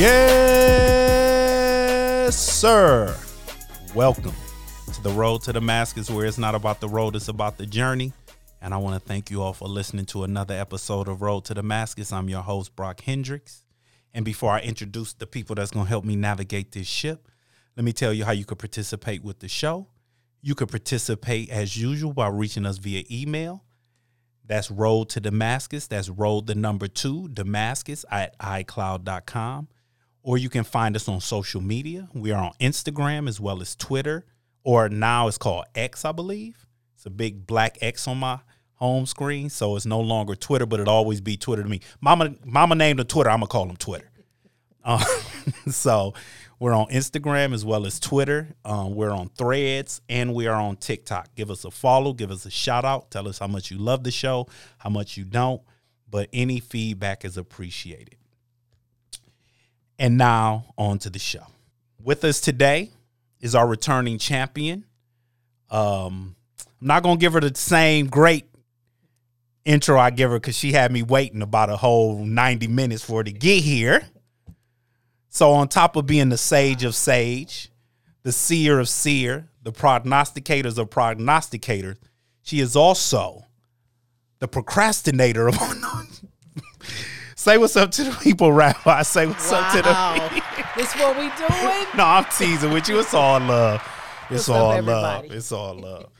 Yes, sir. Welcome to the road to Damascus, where it's not about the road, it's about the journey. And I want to thank you all for listening to another episode of Road to Damascus. I'm your host, Brock Hendricks. And before I introduce the people that's going to help me navigate this ship, let me tell you how you could participate with the show. You could participate as usual by reaching us via email. That's road to Damascus. That's road the number two, Damascus at iCloud.com. Or you can find us on social media. We are on Instagram as well as Twitter, or now it's called X, I believe. It's a big black X on my home screen. So it's no longer Twitter, but it'll always be Twitter to me. Mama, mama named it Twitter. I'm gonna call him Twitter. Uh, so we're on Instagram as well as Twitter. Um, we're on Threads and we are on TikTok. Give us a follow, give us a shout out. Tell us how much you love the show, how much you don't. But any feedback is appreciated. And now on to the show. With us today is our returning champion. Um, I'm not gonna give her the same great intro I give her because she had me waiting about a whole 90 minutes for her to get here. So, on top of being the sage of sage, the seer of seer, the prognosticators of prognosticators, she is also the procrastinator of. Say what's up to the people, Rabbi. Say what's up to the. Wow. this what we doing? No, I'm teasing with you. It's all love. It's What's up, all love. It's all love.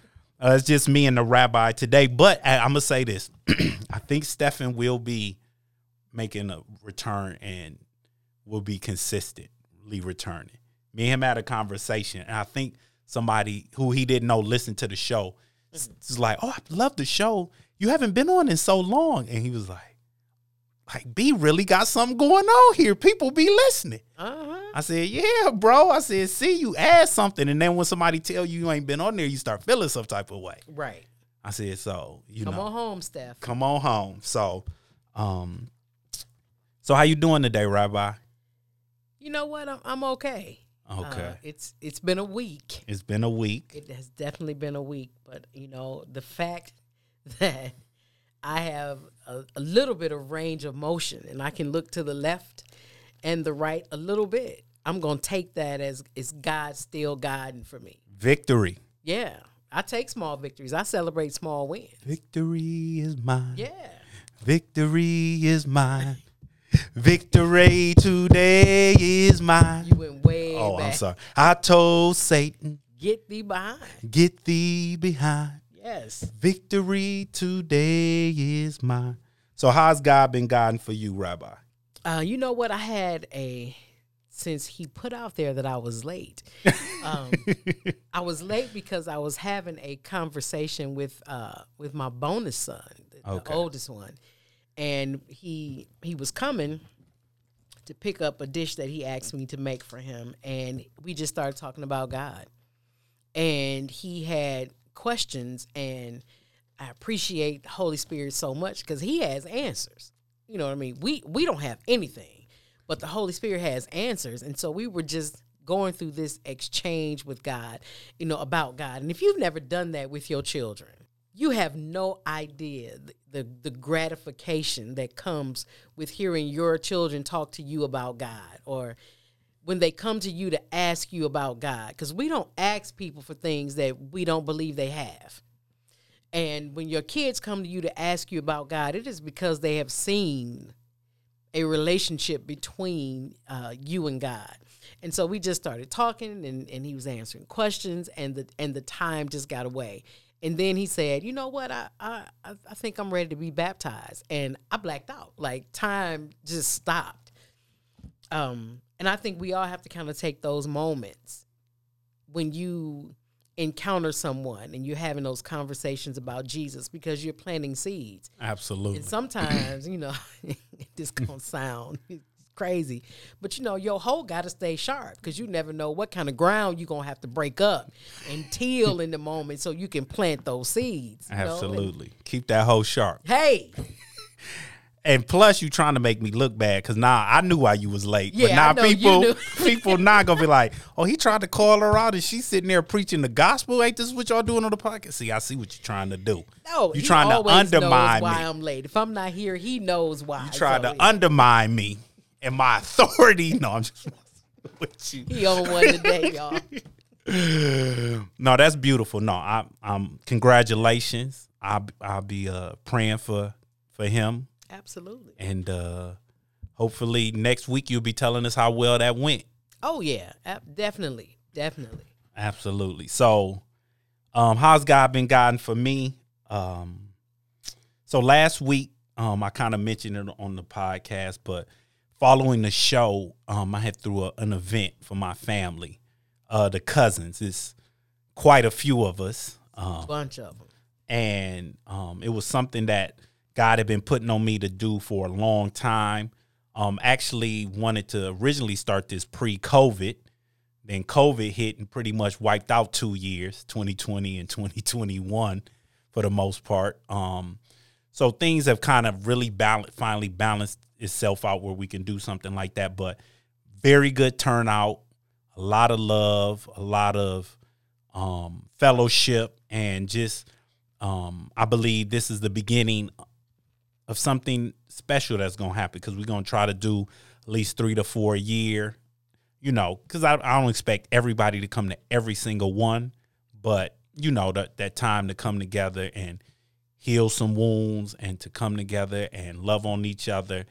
Uh, it's just me and the rabbi today. But I, I'm gonna say this: I think Stefan will be making a return and will be consistently returning. Me and him had a conversation, and I think somebody who he didn't know listened to the show. It's like, "Oh, I love the show. You haven't been on in so long," and he was like. Like B really got something going on here. People be listening. Uh-huh. I said, yeah, bro. I said, see, you add something, and then when somebody tell you you ain't been on there, you start feeling some type of way. Right. I said, so you know Come know, on home, Steph. come on home. So, um, so how you doing today, Rabbi? You know what? I'm, I'm okay. Okay, Uh, it's it's been a week. it's been a week. It has definitely been a week, but you know the fact that I have a, a little bit of range of motion and I can look to the left and the right a little bit. I'm gonna take that as is God still guiding for me. Victory, Yeah, I take small victories. I celebrate small wins. victory is mine. Yeah. Victory is mine. Victory today is mine. You went way Oh, back. I'm sorry. I told Satan, Get thee behind. get thee behind. Yes. Victory today is mine. So how's God been guiding for you, Rabbi? Uh, you know what? I had a since he put out there that I was late. Um, I was late because I was having a conversation with uh, with my bonus son, the, the oldest one, and he he was coming to pick up a dish that he asked me to make for him, and we just started talking about God, and he had questions, and I appreciate the Holy Spirit so much because he has answers. You know what I mean? We we don't have anything, but the Holy Spirit has answers, and so we were just going through this exchange with God, you know, about God. And if you've never done that with your children, you have no idea the, the, the gratification that comes with hearing your children talk to you about God or when they come to you to ask you about God. Because we don't ask people for things that we don't believe they have. And when your kids come to you to ask you about God, it is because they have seen a relationship between uh, you and God. And so we just started talking and, and he was answering questions and the and the time just got away. And then he said, you know what, I I, I think I'm ready to be baptized. And I blacked out. Like time just stopped. Um, and I think we all have to kind of take those moments when you encounter someone and you're having those conversations about Jesus because you're planting seeds. Absolutely. And sometimes, you know, this gonna sound crazy, but you know, your hoe got to stay sharp because you never know what kind of ground you're gonna have to break up and till in the moment so you can plant those seeds. you know? Absolutely. Keep that hoe sharp. hey, And plus, you trying to make me look bad because now I knew why you was late. but Yeah, now I know you people, people not gonna be like, "Oh, he tried to call her out, and she's sitting there preaching the gospel. Ain't this what y'all doing on the podcast?" See, I see what you're trying to do. no, you trying to undermine why me. I'm late. If I'm not here, he knows why. You tried So, to undermine me. and my authority. No, I'm just with you. He on one today, y'all. no, that's beautiful. No, I, I'm congratulations. I'll I'll be uh, praying for for him, Absolutely. and uh, hopefully next week you'll be telling us how well that went. Oh yeah, definitely, definitely. Absolutely. So, um, how's God been guiding for me? Um, so last week, um, I kind of mentioned it on the podcast, but following the show, um, I had through a, an event for my family, uh, the cousins. It's quite a few of us, um, Bunch of them. and um, it was something that God had been putting on me to do for a long time. Um, actually, wanted to originally start this pre-COVID. Then COVID hit and pretty much wiped out two years, 2020 and 2021, for the most part. Um, so things have kind of really balanced, finally balanced itself out where we can do something like that. But very good turnout, a lot of love, a lot of um, fellowship, and just um, I believe this is the beginning of something special that's going to happen because we're going to try to do at least three to four a year. You know, because I, I don't expect everybody to come to every single one, but you know that that time to come together and heal some wounds and to come together and love on each other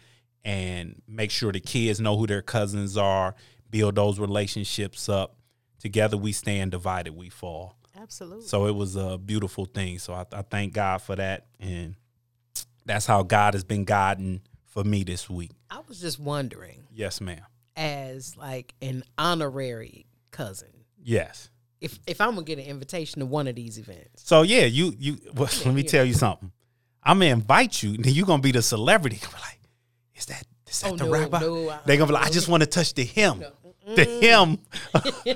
and make sure the kids know who their cousins are, build those relationships up. Together we stand, divided we fall. Absolutely. So it was a beautiful thing. So I, I thank God for that. And that's how God has been guiding for me this week. I was just wondering, Yes, ma'am. as like an honorary cousin, Yes. if if I'm gonna get an invitation to one of these events, So yeah, you you well, let me tell you something. I'm gonna invite you, and then you're gonna be the celebrity. You're like, is that is that Oh, the no, rabbi? no, They're gonna be like, I just want to touch the hem, the hem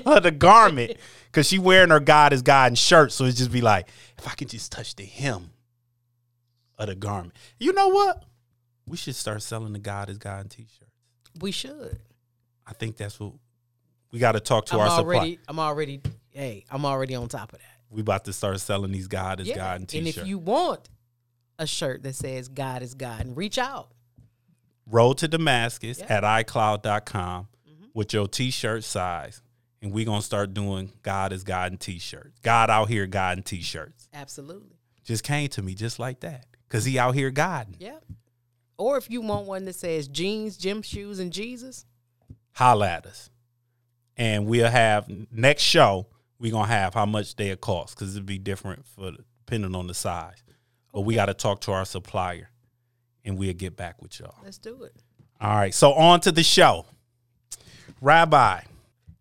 of the garment, because she wearing her God is God in shirt. So it's just be like, if I can just touch the hem of the garment, you know what? We should start selling the God is God in t-shirts. we should. I think that's what we got to talk to I'm our already. supply. I'm already. Hey, I'm already on top of that. We about to start selling these God is God in and t-shirts. And if you want a shirt that says God is God, and reach out. road to Damascus Yeah. at iCloud.com mm-hmm. with your t-shirt size. And we're gonna start doing God is God in t-shirts. God out here God in t-shirts. Absolutely. Just came to me just like that. Cause he out here God. Yeah. Or if you want one that says jeans, gym shoes, and Jesus, Holla at us. And we'll have next show, we're gonna have how much they'll cost, because it'll be different for depending on the size. But we gotta talk to our supplier and we'll get back with y'all. let's do it. All right, so on to the show. Rabbi,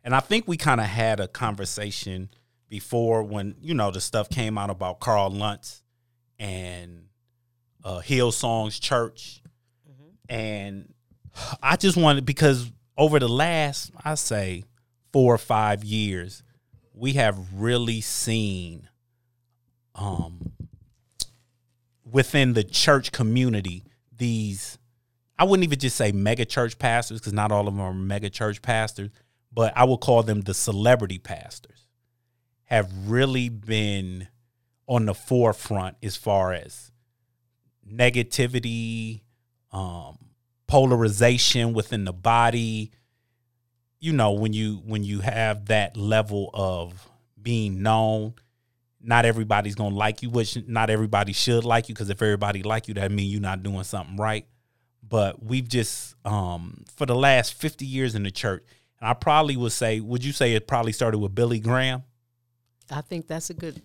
and I think we kind of had a conversation before when, you know, the stuff came out about Carl Lentz and uh Hillsong's church. And I just wanted because over the last, I say, four or five years, we have really seen um within the church community these I wouldn't even just say mega church pastors because not all of them are mega church pastors, but I would call them the celebrity pastors have really been on the forefront as far as negativity, um, polarization within the body. You know, when you when you have that level of being known, not everybody's gonna like you, which not everybody should like you, because if everybody like you, that means you're not doing something right. But we've just um for the last 50 years in the church, and I probably would say, would you say it probably started with Billy Graham? I think that's a good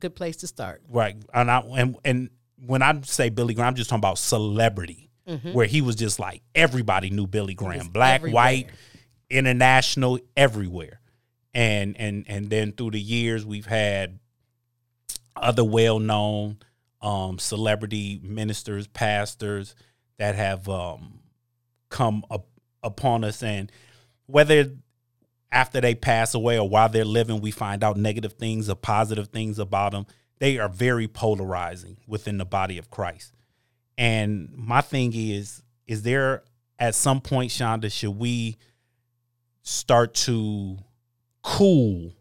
good place to start. Right. And I and and when I say Billy Graham, I'm just talking about celebrity, where he was just like everybody knew Billy Graham, black, everywhere. white, international, everywhere. And and and then through the years we've had other well known um celebrity ministers, pastors that have um come up upon us and whether after they pass away or while they're living, we find out negative things or positive things about them. They are very polarizing within the body of Christ. And my thing is, is there at some point, Shonda, should we start to cool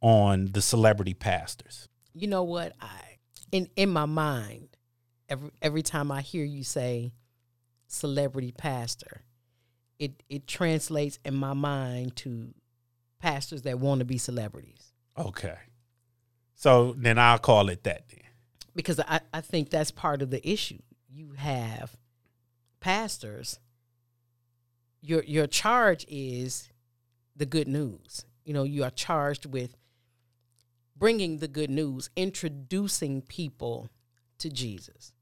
on the celebrity pastors? You know what? I in in my mind, every every time I hear you say celebrity pastor, it it translates in my mind to pastors that want to be celebrities. Okay. So then I'll call it that then. Because I, I think that's part of the issue. You have pastors, your your charge is the good news. You know, you are charged with bringing the good news, introducing people to Jesus.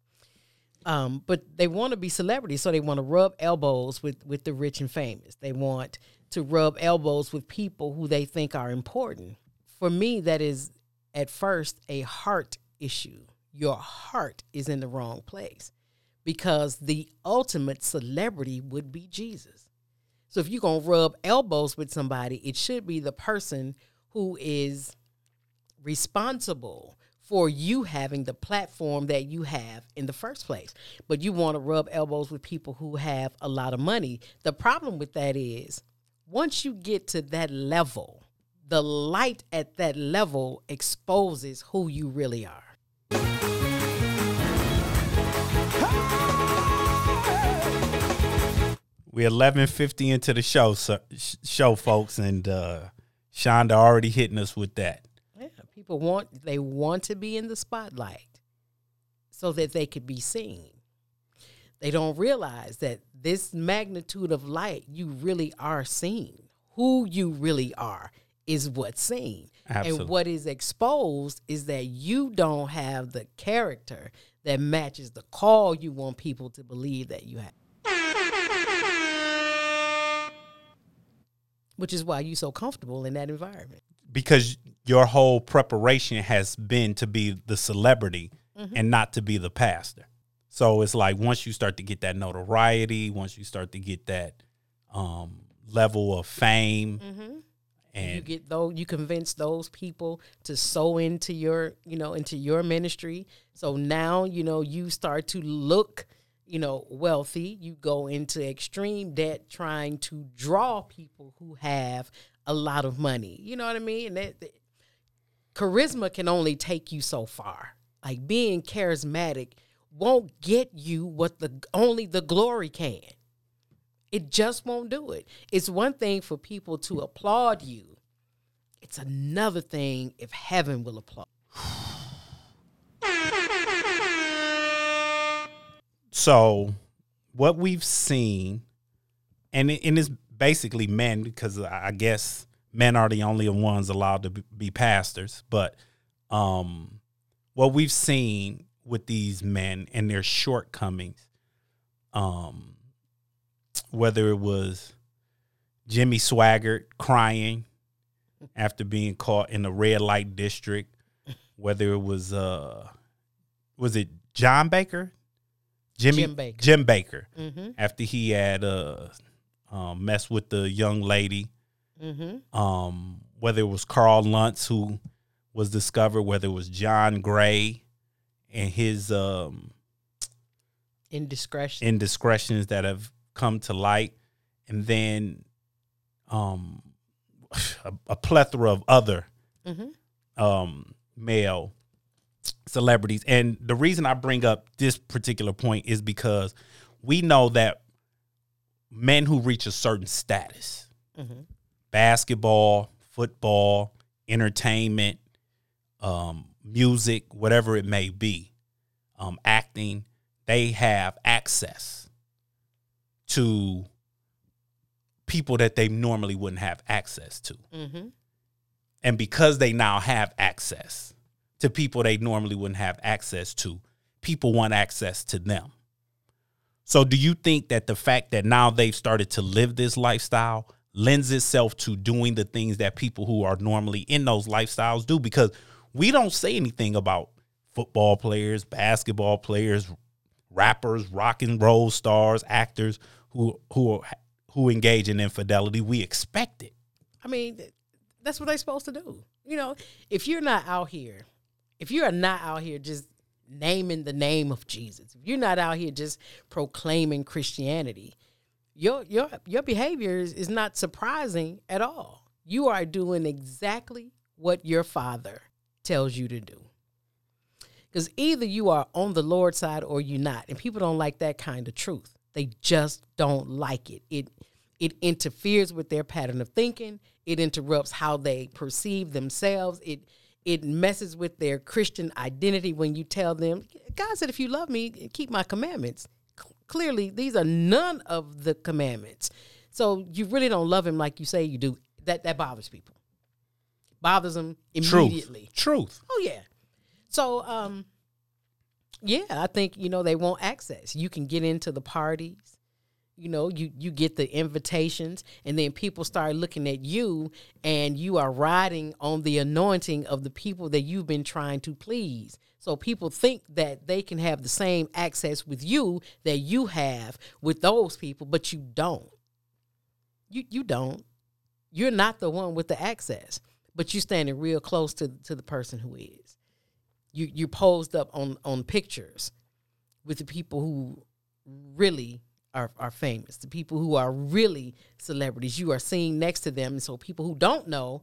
Um, but they want to be celebrities, so they want to rub elbows with with the rich and famous. They want to rub elbows with people who they think are important. For me, that is at first a heart issue. Your heart is in the wrong place because the ultimate celebrity would be Jesus. So if you're going to rub elbows with somebody, it should be the person who is responsible for you having the platform that you have in the first place. But you want to rub elbows with people who have a lot of money. The problem with that is once you get to that level, the light at that level exposes who you really are. We're eleven fifty into the show, so, show folks, and uh, Shonda already hitting us with that. Yeah, people want they want to be in the spotlight so that they could be seen. They don't realize that this magnitude of light, you really are seen. Who you really are is what's seen. Absolutely. And what is exposed is that you don't have the character that matches the call you want people to believe that you have. Which is why you're so comfortable in that environment. because your whole preparation has been to be the celebrity and not to be the pastor. So it's like once you start to get that notoriety, once you start to get that um, level of fame, you and get those you convince those people to sow into your you know into your ministry. So now you know you start to look you know wealthy. You go into extreme debt trying to draw people who have a lot of money. You know what i mean? And that, that- charisma can only take you so far. Like being charismatic won't get you what the only the glory can it just won't do it. It's one thing for people to applaud you. It's another thing if heaven will applaud. so what we've seen, and and it's basically men because I guess men are the only ones allowed to be pastors. But um, what we've seen with these men and their shortcomings, um, whether it was Jimmy Swaggart crying after being caught in the red light district, whether it was uh, was it John Bakker, Jimmy Jim Bakker. Jim Bakker, Mm-hmm. after he had uh, um, messed with the young lady, Mm-hmm. um, whether it was Carl Lentz who was discovered, whether it was John Gray and his um, Indiscretion. indiscretions that have come to light, and then um, a, a plethora of other mm-hmm. um, male celebrities. And the reason I bring up this particular point is because we know that men who reach a certain status, Mm-hmm. basketball, football, entertainment, um, music, whatever it may be, um, acting, they have access to people that they normally wouldn't have access to. Mm-hmm. And because they now have access to people they normally wouldn't have access to, people want access to them. So, do you think that the fact that now they've started to live this lifestyle lends itself to doing the things that people who are normally in those lifestyles do? Because we don't say anything about football players, basketball players, rappers, rock and roll stars, actors who who who engage in infidelity. We expect it. I mean, that's what they're supposed to do. You know, if you're not out here, if you are not out here just naming the name of Jesus, if you're not out here just proclaiming Christianity, your your your behavior is, is not surprising at all. You are doing exactly what your father tells you to do. Because either you are on the Lord's side or you're not. And people don't like that kind of truth. They just don't like it. It It interferes with their pattern of thinking. It interrupts how they perceive themselves. It it messes with their Christian identity when you tell them, God said, if you love me, keep my commandments. C- clearly, these are none of the commandments. So you really don't love him like you say you do. That that bothers people. Bothers them immediately. Truth. Truth. Oh yeah. So um yeah, I think you know they want access. You can get into the parties you know you you get the invitations and then people start looking at you and you are riding on the anointing of the people that you've been trying to please. So people think that they can have the same access with you that you have with those people but you don't. You you don't. You're not the one with the access but you're standing real close to to the person who is you you're posed up on on pictures with the people who really are, are famous, the people who are really celebrities. You are seen next to them. And so people who don't know,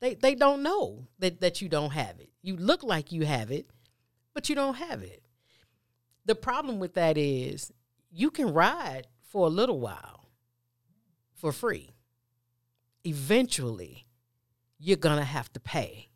they, they don't know that, that you don't have it. You look like you have it, but you don't have it. The problem with that is you can ride for a little while for free. Eventually, you're going to have to pay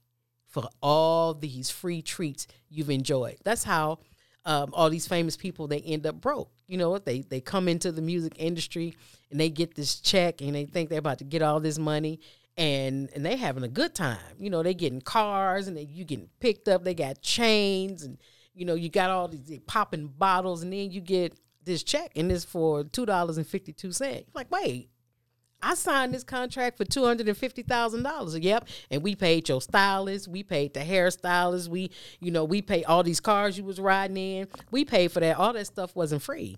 for all these free treats you've enjoyed. That's how um, all these famous people they end up broke. You know? They they come into the music industry and they get this check and they think they're about to get all this money and and they having a good time. You know, they getting cars and they, you getting picked up. They got chains and you know you got all these popping bottles and then you get this check and it's for two dollars and fifty two cents. Like wait, I signed this contract for two hundred and fifty thousand dollars. Yep, and we paid your stylist, we paid the hairstylist, we, you know, we paid all these cars you was riding in. We paid for that. All that stuff wasn't free.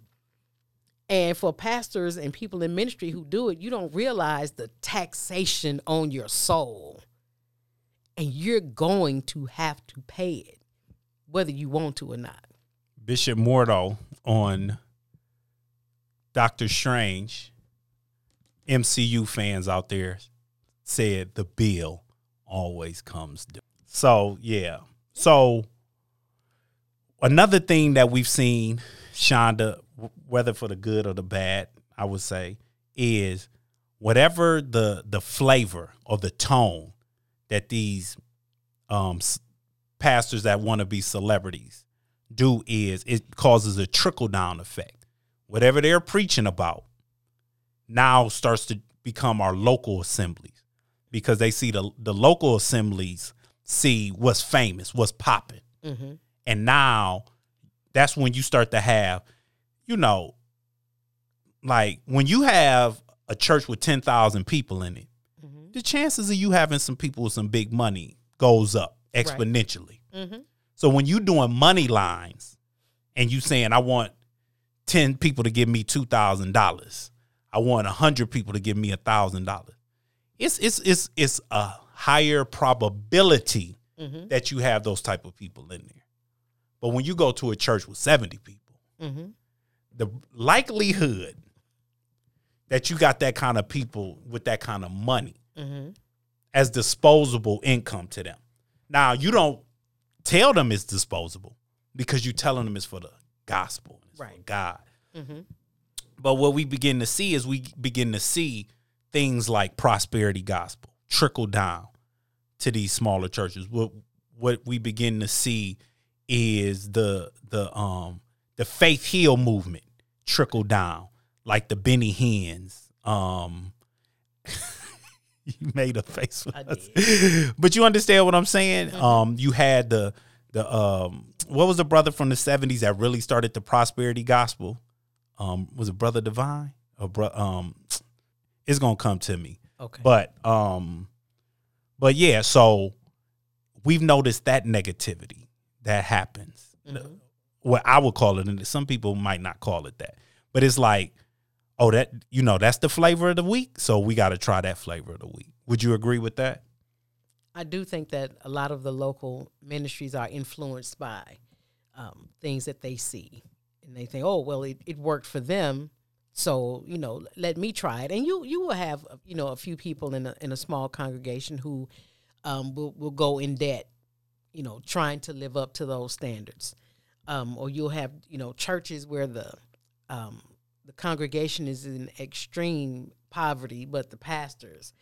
And for pastors and people in ministry who do it, you don't realize the taxation on your soul, and you're going to have to pay it, whether you want to or not. Bishop Mordo on Doctor Strange MCU fans out there said the bill always comes due. So, yeah. So, another thing that we've seen, Shonda, whether for the good or the bad, I would say, is whatever the the flavor or the tone that these um, pastors that want to be celebrities do is it causes a trickle down effect. Whatever they're preaching about, now starts to become our local assemblies because they see the the local assemblies see what's famous, what's popping, mm-hmm. and now that's when you start to have, you know, like when you have a church with ten thousand people in it, mm-hmm. the chances of you having some people with some big money goes up exponentially. Right. Mm-hmm. So when you doing money lines and you saying I want ten people to give me two thousand dollars I want a hundred people to give me a thousand dollars. It's it's it's it's a higher probability mm-hmm. that you have those type of people in there. But when you go to a church with 70 people, mm-hmm. the likelihood that you got that kind of people with that kind of money mm-hmm. as disposable income to them. Now, you don't tell them it's disposable because you're telling them it's for the gospel, right? God. Mm-hmm. But what we begin to see is we begin to see things like prosperity gospel trickle down to these smaller churches. What what we begin to see is the the um the faith heal movement trickle down, like the Benny Hinns. Um you made a face with us. but you understand what I'm saying? Mm-hmm. Um you had the the um what was the brother from the 70s that really started the prosperity gospel? Um was it brother divine? Or bro um it's gonna come to me. Okay. But um but yeah so we've noticed that negativity that happens. Mm-hmm. what i would call it and some people might not call it that but it's like oh that you know that's the flavor of the week so we got to try that flavor of the week. Would you agree with that? I do think that a lot of the local ministries are influenced by um, things that they see and they think, oh well, it, it worked for them, so you know, let me try it. And you you will have you know a few people in a in a small congregation who um, will will go in debt, you know, trying to live up to those standards. Um, or you'll have you know churches where the um, the congregation is in extreme poverty, but the pastors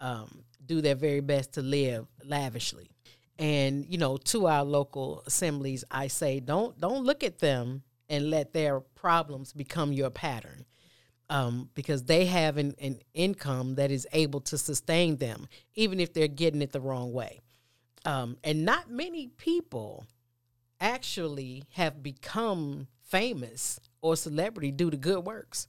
um, do their very best to live lavishly. And you know, to our local assemblies, I say, don't don't look at them and let their problems become your pattern. Um, because they have an, an income that is able to sustain them, even if they're getting it the wrong way. Um, and not many people actually have become famous or celebrity due to good works.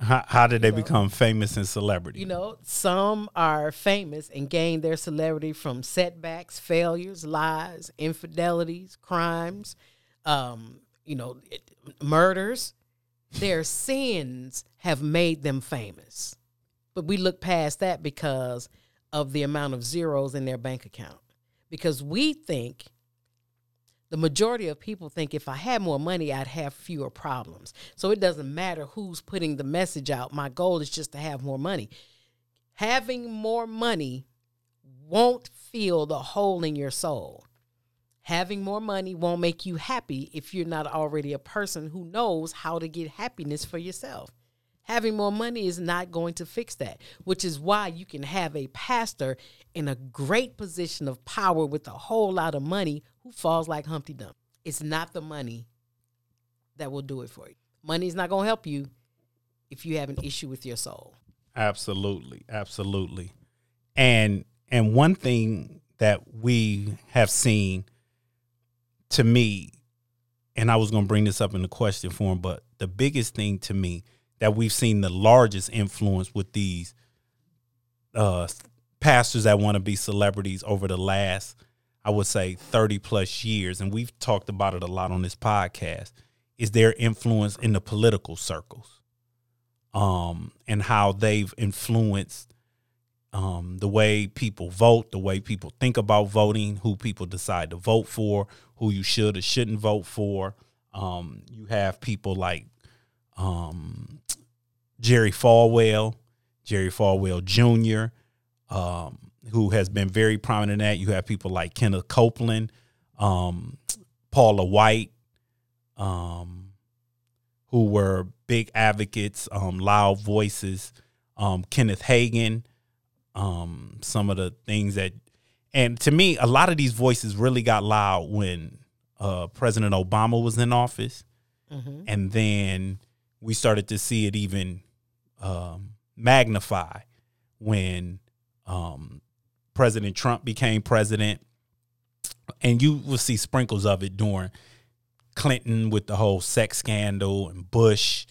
How, how did they become famous and celebrity? You know, some are famous and gain their celebrity from setbacks, failures, lies, infidelities, crimes, um, you know, it, murders. Their sins have made them famous. But we look past that because of the amount of zeros in their bank account. Because we think the majority of people think if I had more money, I'd have fewer problems. So it doesn't matter who's putting the message out. My goal is just to have more money. Having more money won't fill the hole in your soul. Having more money won't make you happy if you're not already a person who knows how to get happiness for yourself. Having more money is not going to fix that, which is why you can have a pastor in a great position of power with a whole lot of money who falls like Humpty Dump. It's not the money that will do it for you. Money is not going to help you if you have an issue with your soul. Absolutely, absolutely. And and one thing that we have seen to me and I was going to bring this up in the question form, but the biggest thing to me that we've seen the largest influence with these uh, pastors that want to be celebrities over the last, I would say, 30 plus years, and we've talked about it a lot on this podcast, is their influence in the political circles. Um, and how they've influenced um, the way people vote, the way people think about voting, who people decide to vote for, who you should or shouldn't vote for. Um, you have people like um, Jerry Falwell, Jerry Falwell Jr., um, who has been very prominent in that. You have people like Kenneth Copeland, um, Paula White, um, who were big advocates, loud voices. Kenneth Hagin, um, some of the things that, and to me, a lot of these voices really got loud when uh, President Obama was in office, mm-hmm. and then we started to see it even um, magnify when um, President Trump became president, and you will see sprinkles of it during Clinton with the whole sex scandal and Bush,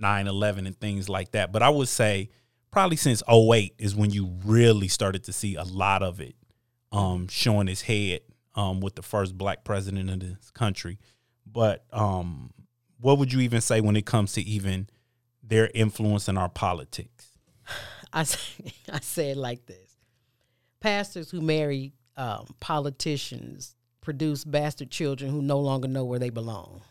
9-11 and things like that. But I would say probably since 08 is when you really started to see a lot of it um, showing its head um, with the first black president of this country. But um, what would you even say when it comes to even their influence in our politics? I say, I say it like this: pastors who marry um, politicians produce bastard children who no longer know where they belong.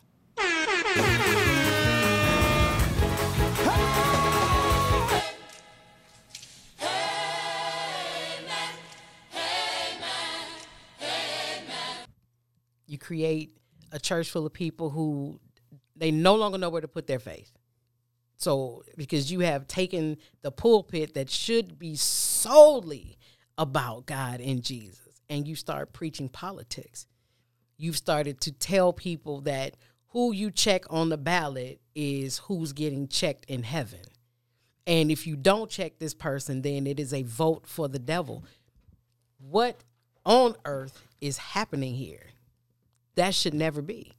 You create a church full of people who they no longer know where to put their faith. So, because you have taken the pulpit that should be solely about God and Jesus, and you start preaching politics, you've started to tell people that who you check on the ballot is who's getting checked in heaven. And if you don't check this person, then it is a vote for the devil. What on earth is happening here? That should never be.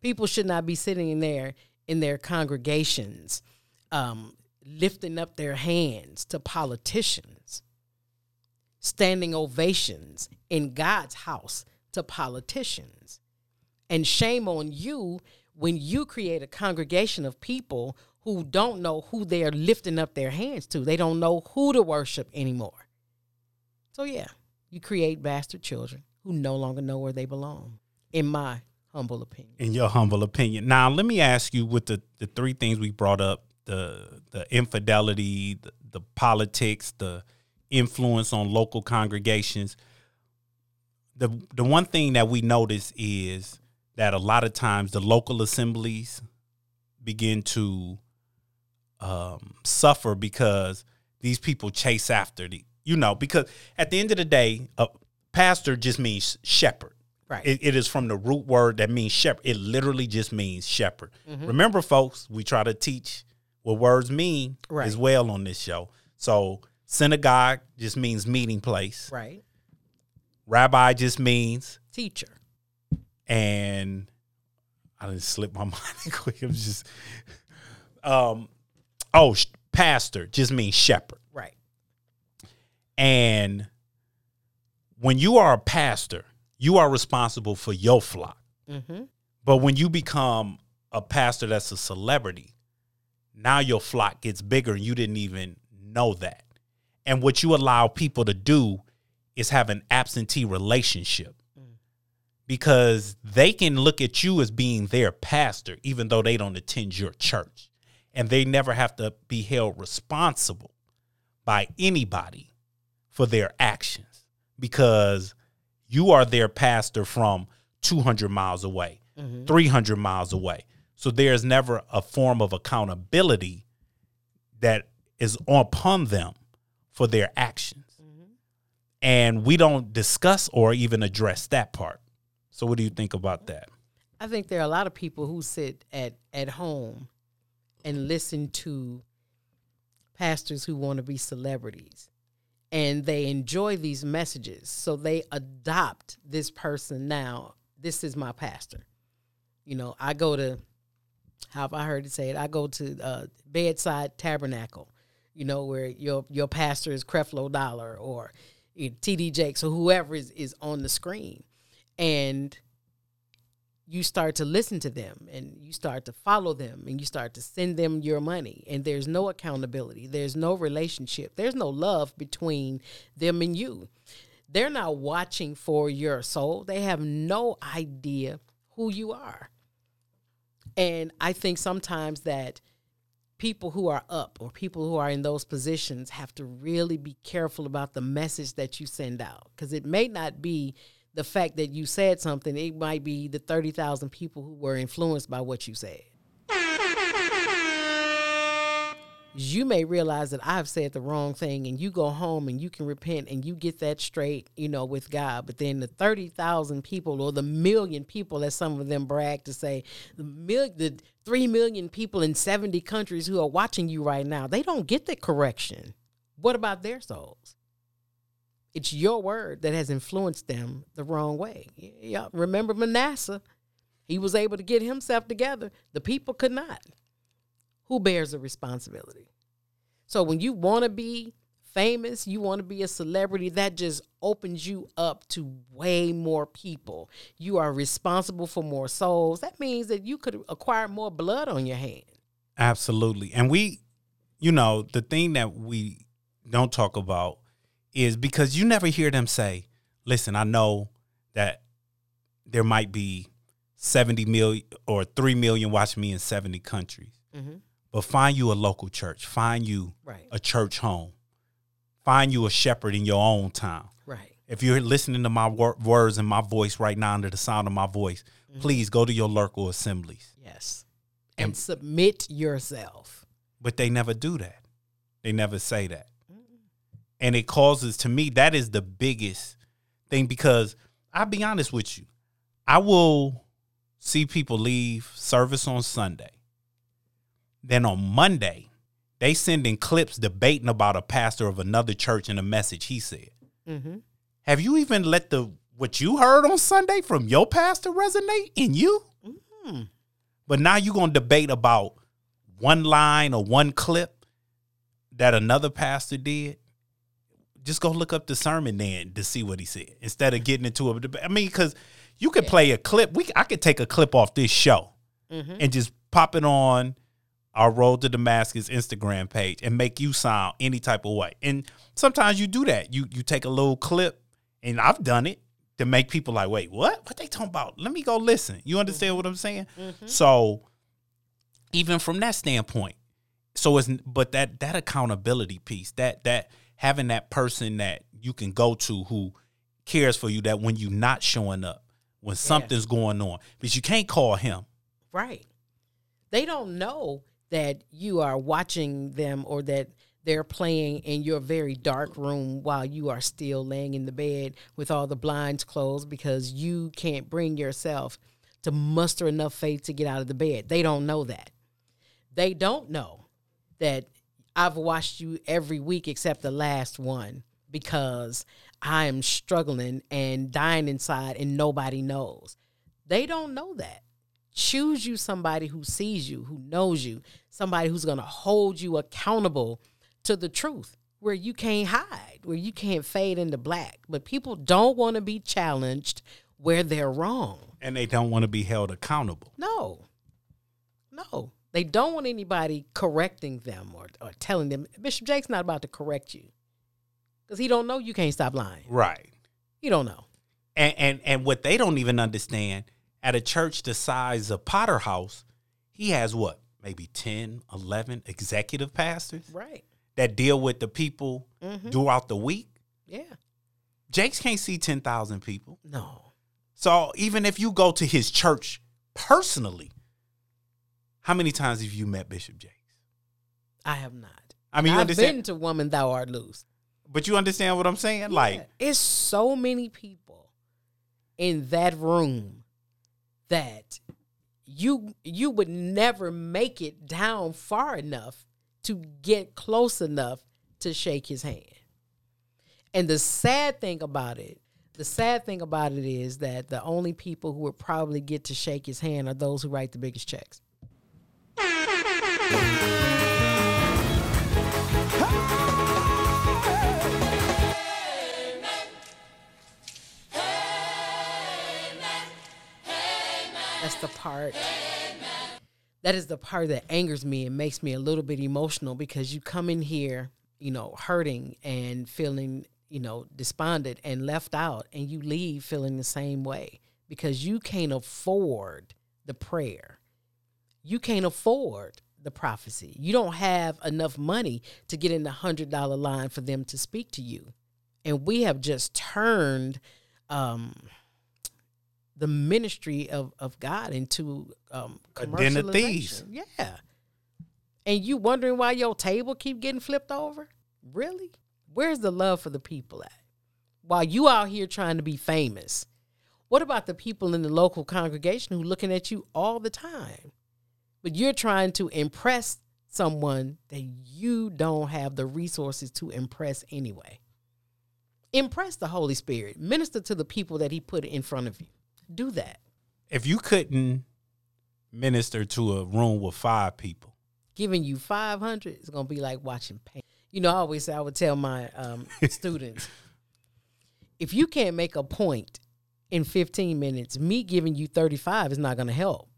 People should not be sitting in there in their congregations um, lifting up their hands to politicians, standing ovations in God's house to politicians. And shame on you when you create a congregation of people who don't know who they are lifting up their hands to. They don't know who to worship anymore. So, yeah, you create bastard children who no longer know where they belong, in my humble opinion. In your humble opinion. Now, let me ask you with the, the three things we brought up the the infidelity, the, the politics, the influence on local congregations. The the one thing that we notice is that a lot of times the local assemblies begin to um, suffer because these people chase after the you know because at the end of the day, a pastor just means shepherd. Right. It, it is from the root word that means shepherd. It literally just means shepherd. Mm-hmm. Remember, folks, we try to teach what words mean Right. as well on this show. So synagogue just means meeting place. right. Rabbi just means Teacher. and I didn't slip my mind quick. I'm just um oh sh- pastor just means shepherd. Right. And when you are a pastor, you are responsible for your flock. Mm-hmm. But when you become a pastor that's a celebrity, now your flock gets bigger and you didn't even know that. And what you allow people to do is have an absentee relationship because they can look at you as being their pastor, even though they don't attend your church. And they never have to be held responsible by anybody for their actions because you are their pastor from 200 miles away, mm-hmm. 300 miles away. So there's never a form of accountability that is upon them for their actions. Mm-hmm. And we don't discuss or even address that part. So what do you think about mm-hmm. that? I think there are a lot of people who sit at at home and listen to pastors who want to be celebrities and they enjoy these messages. So they adopt this person now. This is my pastor. You know i go to how have i heard it say it? I go to uh, bedside tabernacle you know where your your pastor is creflo dollar or you know, td jakes or whoever is, is on the screen. And you start to listen to them and you start to follow them and you start to send them your money. And there's no accountability. There's no relationship. There's no love between them and you. They're not watching for your soul. They have no idea who you are. And i think sometimes that people who are up or people who are in those positions have to really be careful about the message that you send out because it may not be the fact that you said something, it might be the 30,000 people who were influenced by what you said. You may realize that I've said the wrong thing and you go home and you can repent and you get that straight, you know, with God. But then the 30,000 people or the million people, as some of them brag to say, the, mil- the 3 million people in 70 countries who are watching you right now, they don't get the correction. What about their souls? It's your word that has influenced them the wrong way. Yeah, remember Manasseh? He was able to get himself together. The people could not. Who bears the responsibility? So when you want to be famous, you want to be a celebrity, that just opens you up to way more people. You are responsible for more souls. That means that you could acquire more blood on your hand. Absolutely. And we, you know, the thing that we don't talk about is because you never hear them say, listen, I know that there might be 70 million or 3 million watching me in 70 countries. Mm-hmm. But find you a local church, find you Right. a church home, find you a shepherd in your own town. Right. If you're listening to my wor- words and my voice right now under the sound of my voice, mm-hmm. please go to your local assemblies. Yes. And, submit yourself. But they never do that. They never say that. And it causes to me that is the biggest thing because I'll be honest with you. I will see people leave service on Sunday. Then on Monday, they send in clips debating about a pastor of another church and a message he said. Mm-hmm. Have you even let the what you heard on Sunday from your pastor resonate in you? But now you're gonna debate about one line or one clip that another pastor did. Just go look up the sermon then to see what he said instead of getting into a debate. I mean, because you could play a clip. We I could take a clip off this show mm-hmm. and just pop it on our Road to Damascus Instagram page and make you sound any type of way. And sometimes you do that. You you take a little clip, and I've done it to make people like, wait, what? What they talking about? Let me go listen. You understand what I'm saying? Mm-hmm. So even from that standpoint, so it's but that that accountability piece, that that having that person that you can go to who cares for you, that when you're not showing up, when something's going on, because you can't call him. Right. They don't know that you are watching them or that they're playing in your very dark room while you are still laying in the bed with all the blinds closed because you can't bring yourself to muster enough faith to get out of the bed. They don't know that. They don't know that I've watched you every week except the last one because I am struggling and dying inside and nobody knows. They don't know that. Choose you somebody who sees you, who knows you, somebody who's going to hold you accountable to the truth where you can't hide, where you can't fade into black. But people don't want to be challenged where they're wrong. And they don't want to be held accountable. No. No. They don't want anybody correcting them or, or telling them. Bishop Jakes not about to correct you. Because he don't know you can't stop lying. Right. You don't know. And, and and what they don't even understand at a church the size of Potter House, he has what? Maybe 10, 11 executive pastors Right. that deal with the people Mhm. throughout the week. Yeah. Jakes can't see 10,000 people. No. So even if you go to his church personally, how many times have you met Bishop Jakes? I have not. I mean, you I've understand, been to Woman Thou Art Loose. but you understand what I'm saying? Like, it's so many people in that room that you you would never make it down far enough to get close enough to shake his hand. And the sad thing about it, the sad thing about it is that the only people who would probably get to shake his hand are those who write the biggest checks. That's the part. That is the part that angers me and makes me a little bit emotional because you come in here, you know, hurting and feeling, you know, despondent and left out, and you leave feeling the same way because you can't afford the prayer. You can't afford the prophecy. You don't have enough money to get in the hundred dollar line for them to speak to you. And we have just turned um, the ministry of, of God into um, of thieves. commercialization. Yeah. And you wondering why your table keep getting flipped over? Really? Where's the love for the people at? While you out here trying to be famous, what about the people in the local congregation who looking at you all the time? But you're trying to impress someone that you don't have the resources to impress anyway. Impress the Holy Spirit. Minister to the people that he put in front of you. Do that. if you couldn't minister to a room with five people, Giving you 500 is going to be like watching paint. You know, I always say, I would tell my um, students, if you can't make a point in 15 minutes, me giving you 35 is not going to help.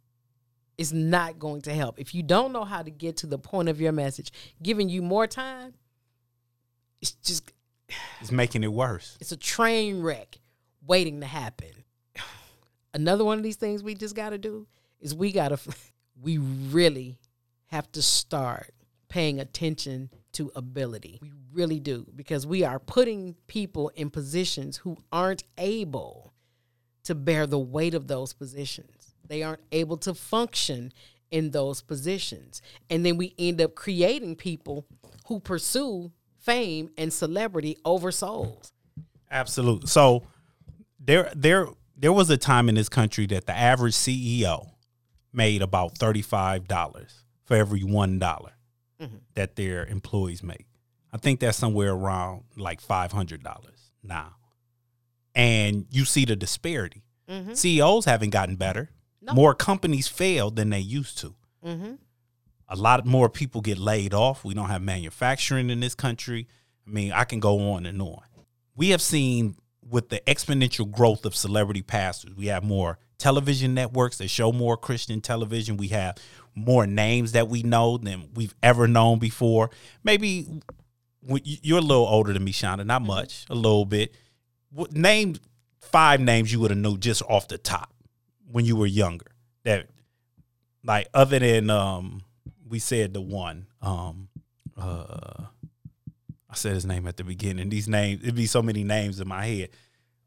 It's not going to help. If you don't know how to get to the point of your message, giving you more time, it's just it's making it worse. it's a train wreck waiting to happen. Another one of these things we just got to do is we got to we really have to start paying attention to ability. We really do because we are putting people in positions who aren't able to bear the weight of those positions. They aren't able to function in those positions. And then we end up creating people who pursue fame and celebrity over souls. Absolutely. So there there there was a time in this country that the average CEO made about $35 for every $1 mm-hmm. that their employees make. I think that's somewhere around like $500 now. And you see the disparity. Mm-hmm. CEOs haven't gotten better. No. More companies fail than they used to. Mm-hmm. a lot more people get laid off. We don't have manufacturing in this country. I mean, I can go on and on. We have seen with the exponential growth of celebrity pastors, we have more television networks that show more Christian television. We have more names that we know than we've ever known before. Maybe you're a little older than me, Shonda, not much, a little bit. Name five names you would have knew just off the top when you were younger. That like other than um we said the one um uh I said his name at the beginning. These names it'd be so many names in my head.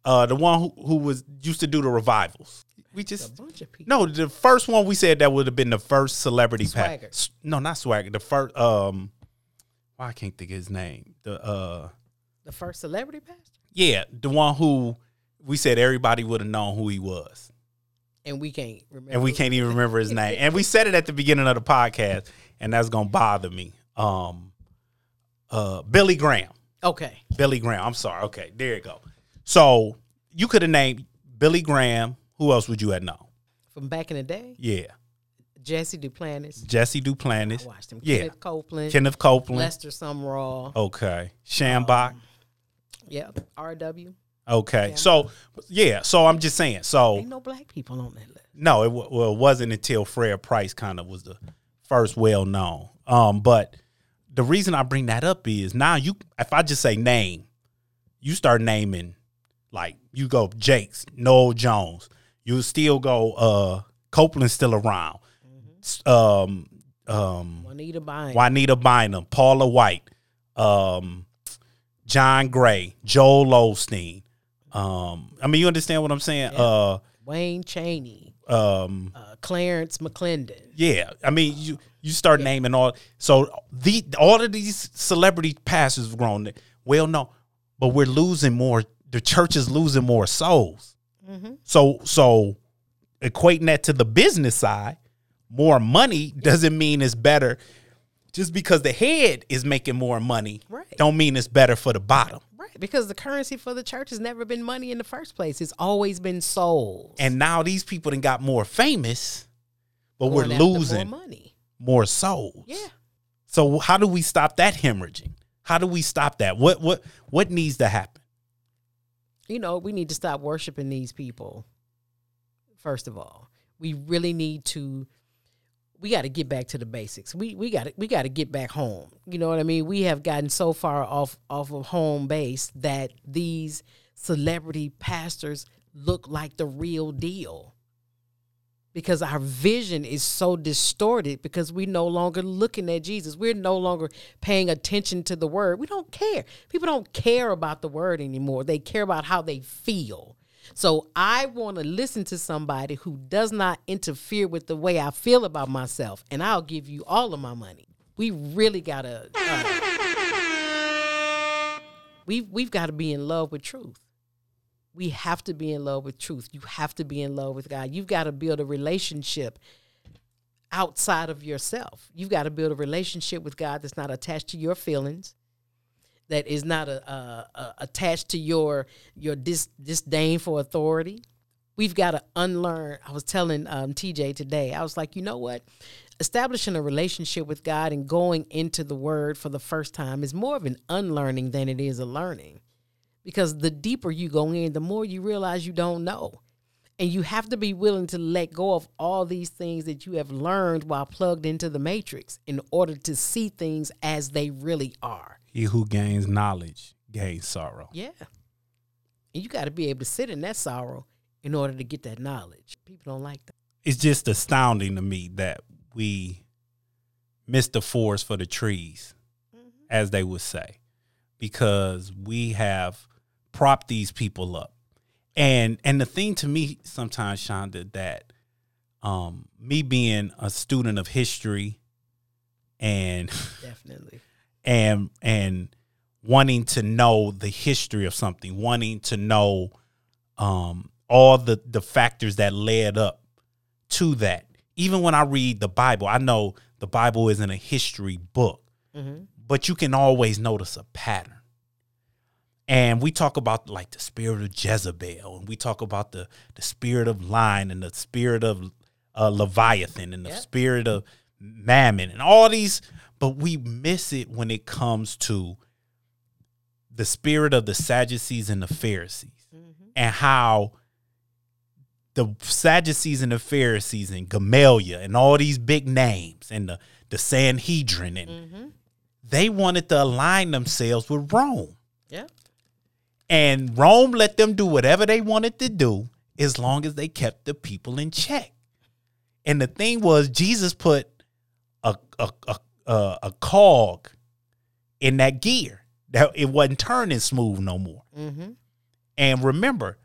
Uh the one who, who was used to do the revivals. We just A bunch of people. no. The first one we said that would have been the first celebrity Swaggart. pass. No, not swagger. The first. Um, why I can't think of his name. The uh, The first celebrity pastor, yeah, the one who we said everybody would have known who he was, and we can't remember. and we can't even remember his name. And we said it at the beginning of the podcast, and that's gonna bother me. Um, uh, Billy Graham. Okay, Billy Graham. I'm sorry. Okay, there you go. So you could have named Billy Graham. Who else would you have known? from back in the day, Yeah, Jesse Duplantis. Jesse I Duplantis. watched him. Yeah. Kenneth Copeland, Kenneth Copeland. Lester Sumrall. Okay. Schambach. Yeah, R.W. Okay. So yeah. So I'm just saying. So Ain't no black people on that list. no, it, well, it wasn't until Fred Price kind of was the first well known. Um, but the reason I bring that up is now you, if I just say name, you start naming like you go Jakes, Noel Jones. You still go uh Copeland's still around. S- Um, um, Juanita Bynum. Juanita Bynum, Paula White, um, John Gray, Joel Osteen. Um, I mean, you understand what I'm saying? Wayne Chaney. Uh, um, Uh, Clarence McClendon. yeah. I mean, you you start naming all. So the all of these celebrity pastors have grown. Well, no, but we're losing more. The church is losing more souls. So so equating that to the business side, more money doesn't mean it's better. Just because the head is making more money, Right. don't mean it's better for the bottom. Right, because the currency for the church has never been money in the first place. It's always been souls. And now these people done got more famous, but we're Going losing more money. more souls. Yeah. So how do we stop that hemorrhaging? How do we stop that? What what what needs to happen? You know, we need to stop worshiping these people. First of all, we really need to. We got to get back to the basics. We we got we got to get back home. You know what I mean? We have gotten so far off off of home base that these celebrity pastors look like the real deal. Because our vision is so distorted because we're no longer looking at Jesus. We're no longer paying attention to the word. We don't care. People don't care about the word anymore. They care about how they feel. So I want to listen to somebody who does not interfere with the way I feel about myself, and I'll give you all of my money. We really gotta. Uh, we we've got to be in love with truth. We have to be in love with truth. You have to be in love with God. You've got to build a relationship outside of yourself. You've got to build a relationship with God that's not attached to your feelings, that is not a, a, a- attached to your your dis, disdain for authority. We've got to unlearn. I was telling um, TJ today. I was like, you know what? Establishing a relationship with God and going into the Word for the first time is more of an unlearning than it is a learning, because the deeper you go in, the more you realize you don't know. And you have to be willing to let go of all these things that you have learned while plugged into the matrix in order to see things as they really are. He who gains knowledge gains sorrow. Yeah. And you got to be able to sit in that sorrow in order to get that knowledge. People don't like that. It's just astounding to me that we miss the forest for the trees, as they would say, because we have propped these people up. And and the thing to me sometimes, Shonda, that um me being a student of history and Definitely. And and wanting to know the history of something, wanting to know um, all the the factors that led up to that. Even when I read the Bible, I know the Bible isn't a history book, Mm-hmm. but you can always notice a pattern. And we talk about like the spirit of Jezebel, and we talk about the the spirit of lying, and the spirit of uh, Leviathan, and the Yep. spirit of Mammon, and all these. But we miss it when it comes to the spirit of the Sadducees and the Pharisees, mm-hmm. and how the Sadducees and the Pharisees and Gamaliel and all these big names and the the Sanhedrin and mm-hmm. they wanted to align themselves with Rome. Yeah. And Rome let them do whatever they wanted to do as long as they kept the people in check. And the thing was, Jesus put a a a, a, a cog in that gear that it wasn't turning smooth no more. Mm-hmm. And remember,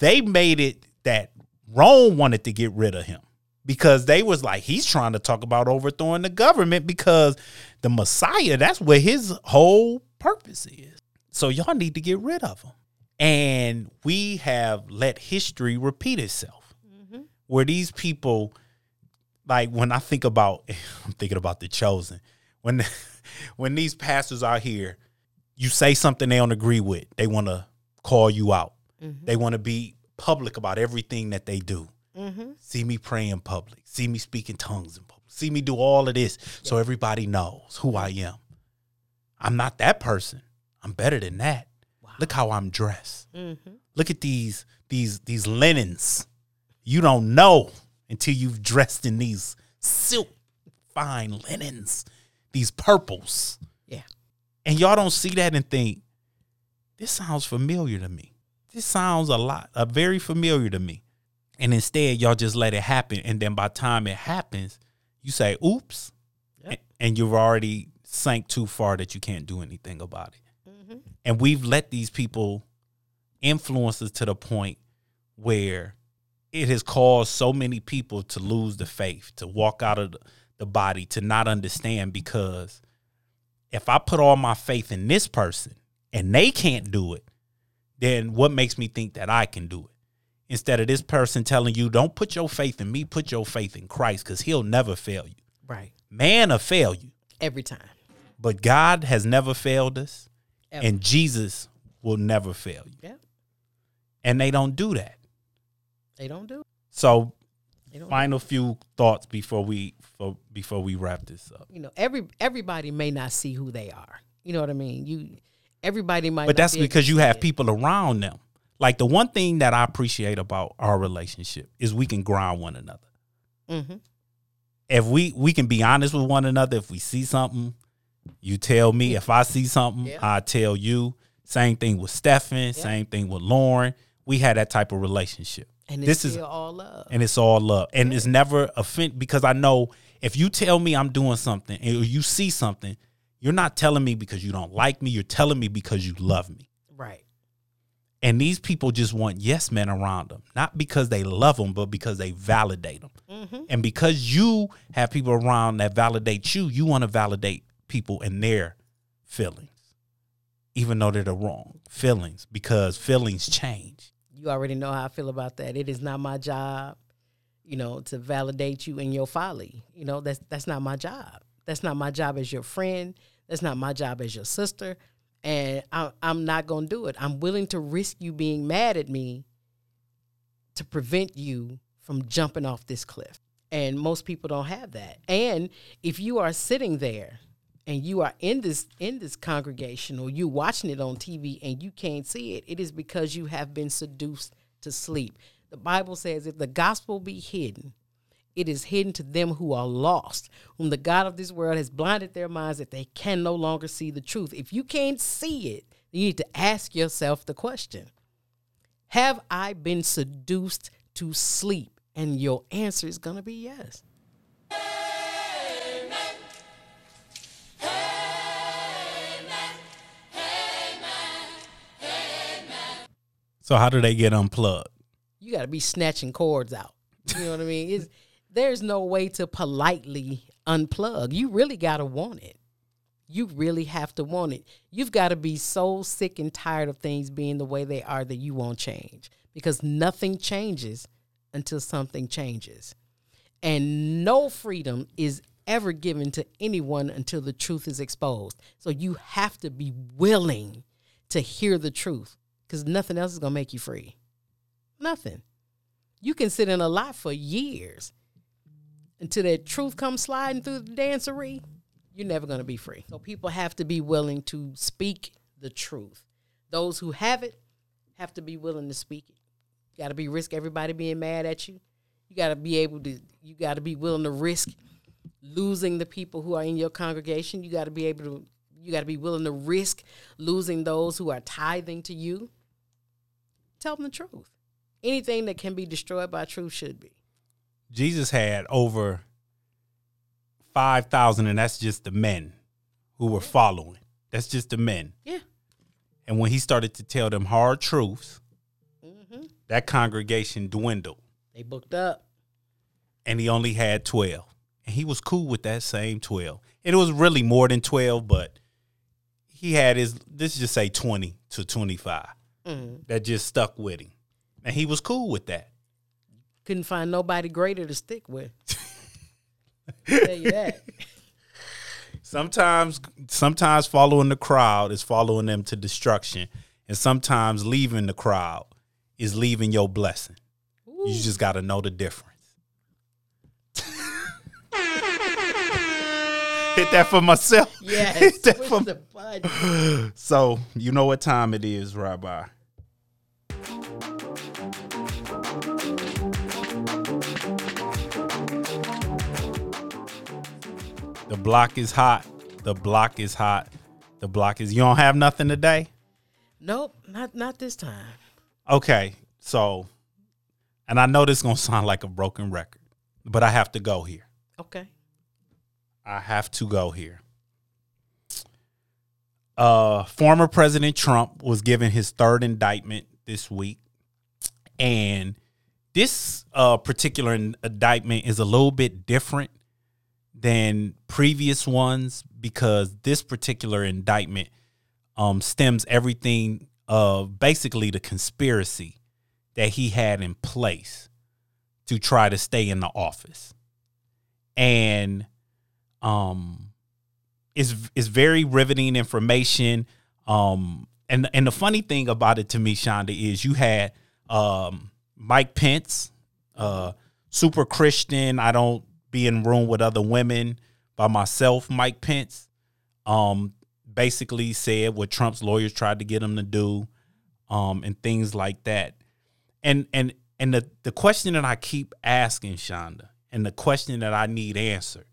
they made it that Rome wanted to get rid of him because they was like he's trying to talk about overthrowing the government because the Messiah that's what his whole purpose is. So y'all need to get rid of him. And we have let history repeat itself. Mm-hmm. Where these people like when I think about I'm thinking about the chosen. When when these pastors are here, you say something they don't agree with, they want to call you out. Mm-hmm. They want to be public about everything that they do. Mm-hmm. See me pray in public. See me speak in tongues in public. See me do all of this so everybody knows who I am. I'm not that person. I'm better than that. Wow. Look how I'm dressed. Mm-hmm. Look at these these these linens. You don't know until you've dressed in these silk fine linens, these purples. Yeah. And y'all don't see that and think, this sounds familiar to me. This sounds a lot, a very familiar to me. And instead, y'all just let it happen. And then by the time it happens, you say, oops. Yep. And, and you've already sank too far that you can't do anything about it. Mm-hmm. And we've let these people influence us to the point where it has caused so many people to lose the faith, to walk out of the body, to not understand because if I put all my faith in this person and they can't do it, then what makes me think that I can do it? Instead of this person telling you, don't put your faith in me, put your faith in Christ because he'll never fail you. Right. Man will fail you. Every time. But God has never failed us. Ever. And Jesus will never fail you. Yeah. And they don't do that. They don't do. So, final few thoughts before we for, before we wrap this up. You know, every everybody may not see who they are. You know what I mean? You everybody might. But that's be because you have people around them. Like the one thing that I appreciate about our relationship is we can ground one another. Mm-hmm. If we we can be honest with one another, if we see something, you tell me. If I see something, yeah. I tell you. Same thing with Stefan. Yeah. Same thing with Lauren. We had that type of relationship. And this is all love. And it's all love. And it's never offend because I know if you tell me I'm doing something or you see something, you're not telling me because you don't like me. You're telling me because you love me. Right. And these people just want yes men around them, not because they love them, but because they validate them. Mm-hmm. And because you have people around that validate you, you want to validate people in their feelings, even though they're the wrong feelings, because feelings change you already know how I feel about that. It is not my job, you know, to validate you in your folly. You know, that's that's not my job. That's not my job as your friend. That's not my job as your sister. And I, I'm not going to do it. I'm willing to risk you being mad at me to prevent you from jumping off this cliff. And most people don't have that. And if you are sitting there and you are in this in this congregation or you watching it on TV and you can't see it, it is because you have been seduced to sleep. The Bible says if the gospel be hidden, it is hidden to them who are lost, whom the God of this world has blinded their minds that they can no longer see the truth. If you can't see it, you need to ask yourself the question Have I been seduced to sleep? And your answer is going to be yes. So how do they get unplugged? You got to be snatching cords out. You know what I mean? It's, there's no way to politely unplug. You really got to want it. You really have to want it. You've got to be so sick and tired of things being the way they are that you won't change because nothing changes until something changes. And no freedom is ever given to anyone until the truth is exposed. So you have to be willing to hear the truth because nothing else is going to make you free. Nothing. You can sit in a lot for years until that truth comes sliding through the dancery. You're never going to be free. So people have to be willing to speak the truth. Those who have it have to be willing to speak it. You got to be risk everybody being mad at you. You got to be able to. You got to be willing to risk losing the people who are in your congregation. You got to be able to. You got to be willing to risk losing those who are tithing to you tell them the truth. Anything that can be destroyed by truth should be. Jesus had over 5,000, and that's just the men who were following. That's just the men. Yeah. And when he started to tell them hard truths, mm-hmm. that congregation dwindled. They booked up. and he only had 12. And he was cool with that same 12. And it was really more than 12, but he had his, let's just say 20 to 25 Mm. that just stuck with him. And he was cool with that. Couldn't find nobody greater to stick with. tell you that. Sometimes, sometimes following the crowd is following them to destruction. And sometimes leaving the crowd is leaving your blessing. You just got to know the difference. Hit that for myself. Yes. Hit that for. So you know what time it is, Rabbi. The block is hot. The block is hot. The block is. You don't have nothing today. Nope, not not this time. Okay, so, and I know this gonna sound like a broken record, but I have to go here. Okay. I have to go here. Uh, former President Trump was given his third indictment this week, and this uh, particular indictment is a little bit different than previous ones because this particular indictment um, stems everything of basically the conspiracy that he had in place to try to stay in the office, and um is is very riveting information. Um and and the funny thing about it to me Shonda is you had um Mike Pence uh super Christian I don't be in room with other women by myself Mike Pence um basically said what Trump's lawyers tried to get him to do um and things like that. And and and the the question that I keep asking Shonda and the question that I need answered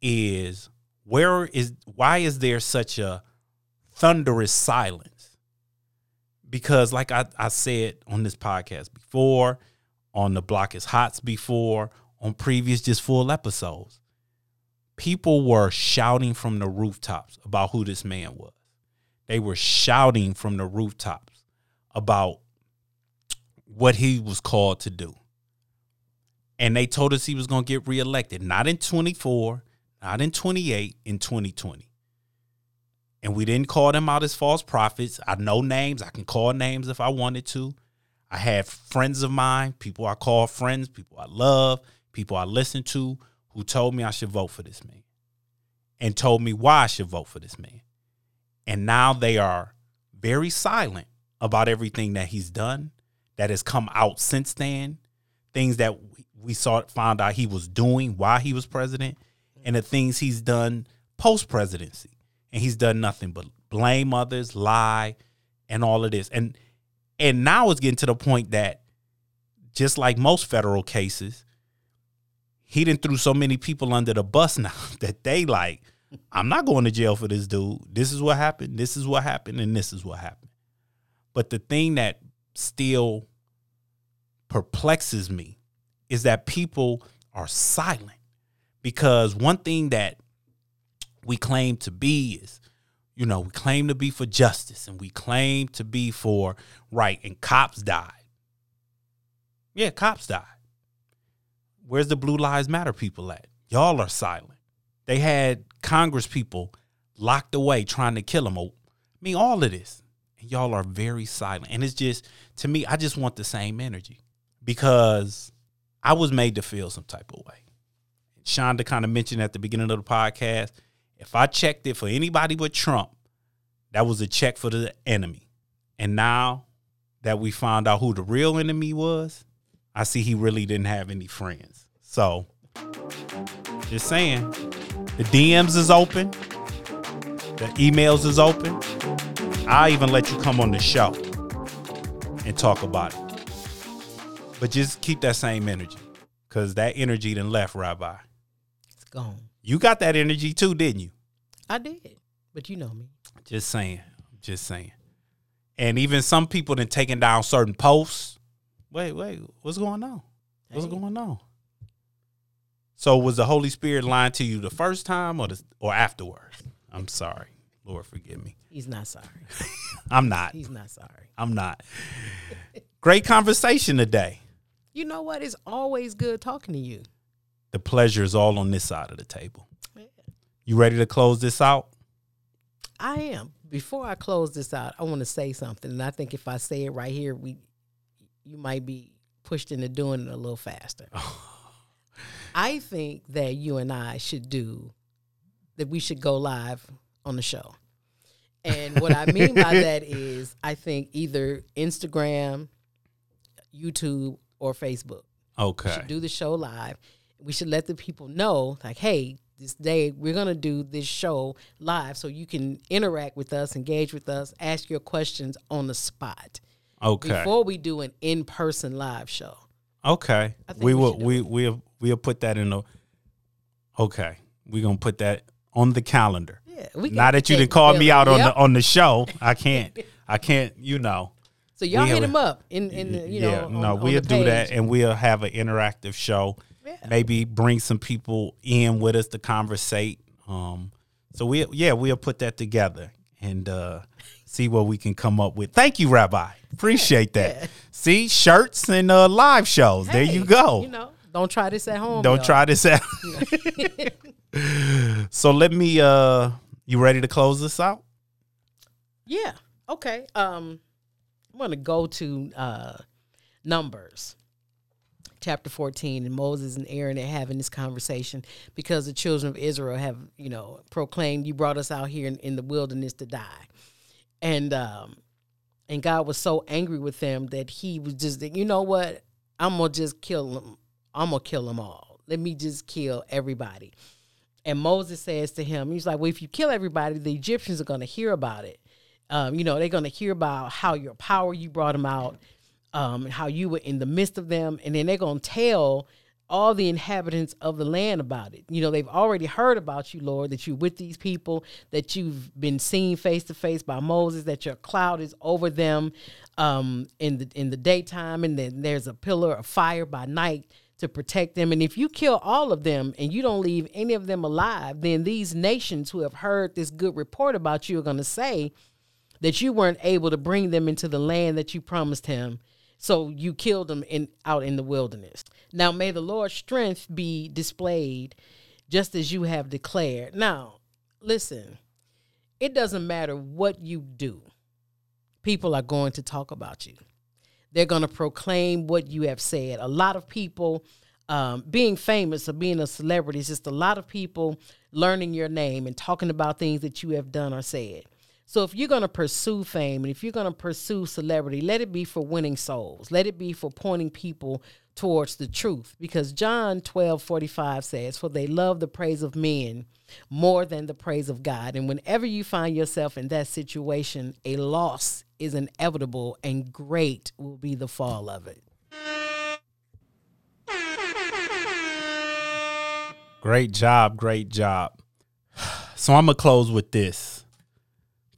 is where is why is there such a thunderous silence? Because like I, I said on this podcast before, on the block is hots before, on previous just full episodes, people were shouting from the rooftops about who this man was. They were shouting from the rooftops about what he was called to do. And they told us he was going to get reelected, not in 24, not in 28, in 2020. And we didn't call them out as false prophets. I know names. I can call names if I wanted to. I have friends of mine, people I call friends, people I love, people I listen to, who told me I should vote for this man and told me why I should vote for this man. And now they are very silent about everything that he's done, that has come out since then, things that we saw found out he was doing while he was president, and the things he's done post presidency. And he's done nothing but blame others, lie, and all of this. And and now it's getting to the point that just like most federal cases, he didn't threw so many people under the bus now that they like, I'm not going to jail for this dude. This is what happened. This is what happened, and this is what happened. But the thing that still perplexes me is that people are silent because one thing that we claim to be is you know we claim to be for justice and we claim to be for right and cops died. Yeah cops died. Where's the blue lives matter people at? Y'all are silent. They had congress people locked away trying to kill them oh, i mean all of this. And y'all are very silent. And it's just to me i just want the same energy because i was made to feel some type of way. Shonda kind of mentioned at the beginning of the podcast if I checked it for anybody but Trump, that was a check for the enemy. And now that we found out who the real enemy was, I see he really didn't have any friends. So, just saying, the DMs is open, the emails is open. I'll even let you come on the show and talk about it. But just keep that same energy because that energy then left, Rabbi. It's gone. You got that energy too, didn't you? I did, but you know me. Just saying. Just saying. And even some people then taking down certain posts. Wait, wait, what's going on? What's going on? So was the Holy Spirit lying to you the first time or the, or afterwards? I'm sorry. Lord forgive me. He's not sorry. I'm not. He's not sorry. I'm not. Great conversation today. You know what? It's always good talking to you. The pleasure is all on this side of the table. You ready to close this out? I am. Before I close this out, I want to say something, and I think if I say it right here, we you might be pushed into doing it a little faster. I think that you and I should do that. We should go live on the show, and what I mean by that is, I think either Instagram, YouTube, or Facebook. Okay. Do the show live. We should let the people know, like, hey, this day we're gonna do this show live, so you can interact with us, engage with us, ask your questions on the spot. Okay. Before we do an in-person live show. Okay. We we will we we'll we'll put that in the Okay. We're gonna put that on the calendar. Yeah, we Now that you didn't call me out on the on the show, I can't I can't, you know. So y'all we hit have him up in in the, you know. yeah, on- no, we'll do that and we'll have an interactive show. Yeah. Maybe bring some people in with us to conversate. Um so we yeah, we'll put that together and uh see what we can come up with. Thank you, Rabbi. Appreciate that. yeah. See, shirts and uh live shows. there you go. You know, don't try this at home. Don't try this at. so let me uh you ready to close this out? Yeah. Okay. Um, I'm gonna go to uh, Numbers, chapter 14, and Moses and Aaron are having this conversation because the children of Israel have, you know, proclaimed, "You brought us out here in, in the wilderness to die," and um, and God was so angry with them that He was just, you know what? I'm gonna just kill them. I'm gonna kill them all. Let me just kill everybody. And Moses says to him, he's like, well, if you kill everybody, the Egyptians are going to hear about it. Um, you know, they're going to hear about how your power you brought them out, um, how you were in the midst of them, and then they're to tell all the inhabitants of the land about it. You know, they've already heard about you, Lord, that you're with these people, that you've been seen face to face by Moses, that your cloud is over them um, in the in the daytime, and then there's a pillar of fire by night to protect them. And if you kill all of them and you don't leave any of them alive, then these nations who have heard this good report about you are going to say that you weren't able to bring them into the land that you promised him. So you killed them in out in the wilderness. Now may the Lord's strength be displayed just as you have declared. Now, listen, it doesn't matter what you do. People are going to talk about you. They're going to proclaim what you have said. A lot of people um, being famous or being a celebrity is just a lot of people learning your name and talking about things that you have done or said. So if you're going to pursue fame and if you're going to pursue celebrity, let it be for winning souls. Let it be for pointing people towards the truth. Because John 12 45 says, For they love the praise of men more than the praise of God. And whenever you find yourself in that situation, a loss is inevitable and great will be the fall of it. Great job, great job. So I'm gonna close with this.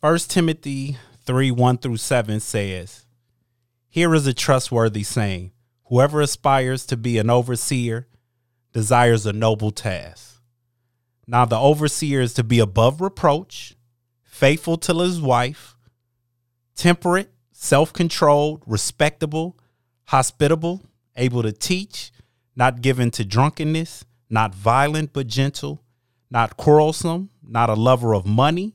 First Timothy 3, 1 through 7 says, Here is a trustworthy saying. Whoever aspires to be an overseer desires a noble task. Now the overseer is to be above reproach, faithful to his wife, temperate, self-controlled, respectable, hospitable, able to teach, not given to drunkenness, not violent but gentle, not quarrelsome, not a lover of money.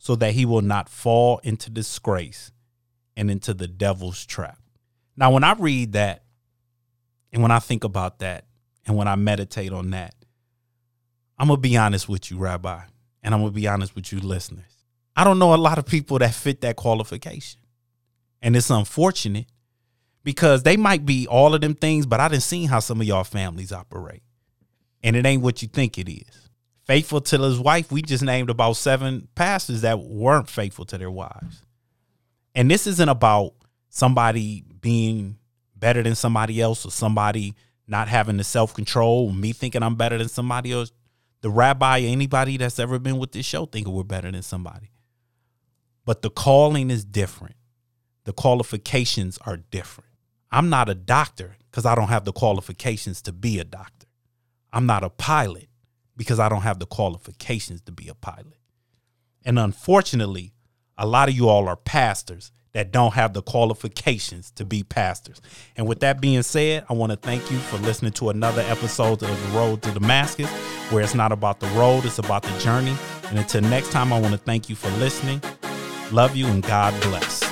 so that he will not fall into disgrace and into the devil's trap. Now, when I read that and when I think about that and when I meditate on that, I'm going to be honest with you, Rabbi, and I'm going to be honest with you, listeners. I don't know a lot of people that fit that qualification. And it's unfortunate because they might be all of them things, but I didn't see how some of y'all families operate. And it ain't what you think it is. Faithful to his wife, we just named about seven pastors that weren't faithful to their wives. And this isn't about somebody being better than somebody else or somebody not having the self control, me thinking I'm better than somebody else. The rabbi, anybody that's ever been with this show, thinking we're better than somebody. But the calling is different. The qualifications are different. I'm not a doctor because I don't have the qualifications to be a doctor. I'm not a pilot because I don't have the qualifications to be a pilot. And unfortunately, a lot of you all are pastors that don't have the qualifications to be pastors. And with that being said, I want to thank you for listening to another episode of The Road to Damascus, where it's not about the road, it's about the journey. And until next time, I want to thank you for listening. Love you and God bless.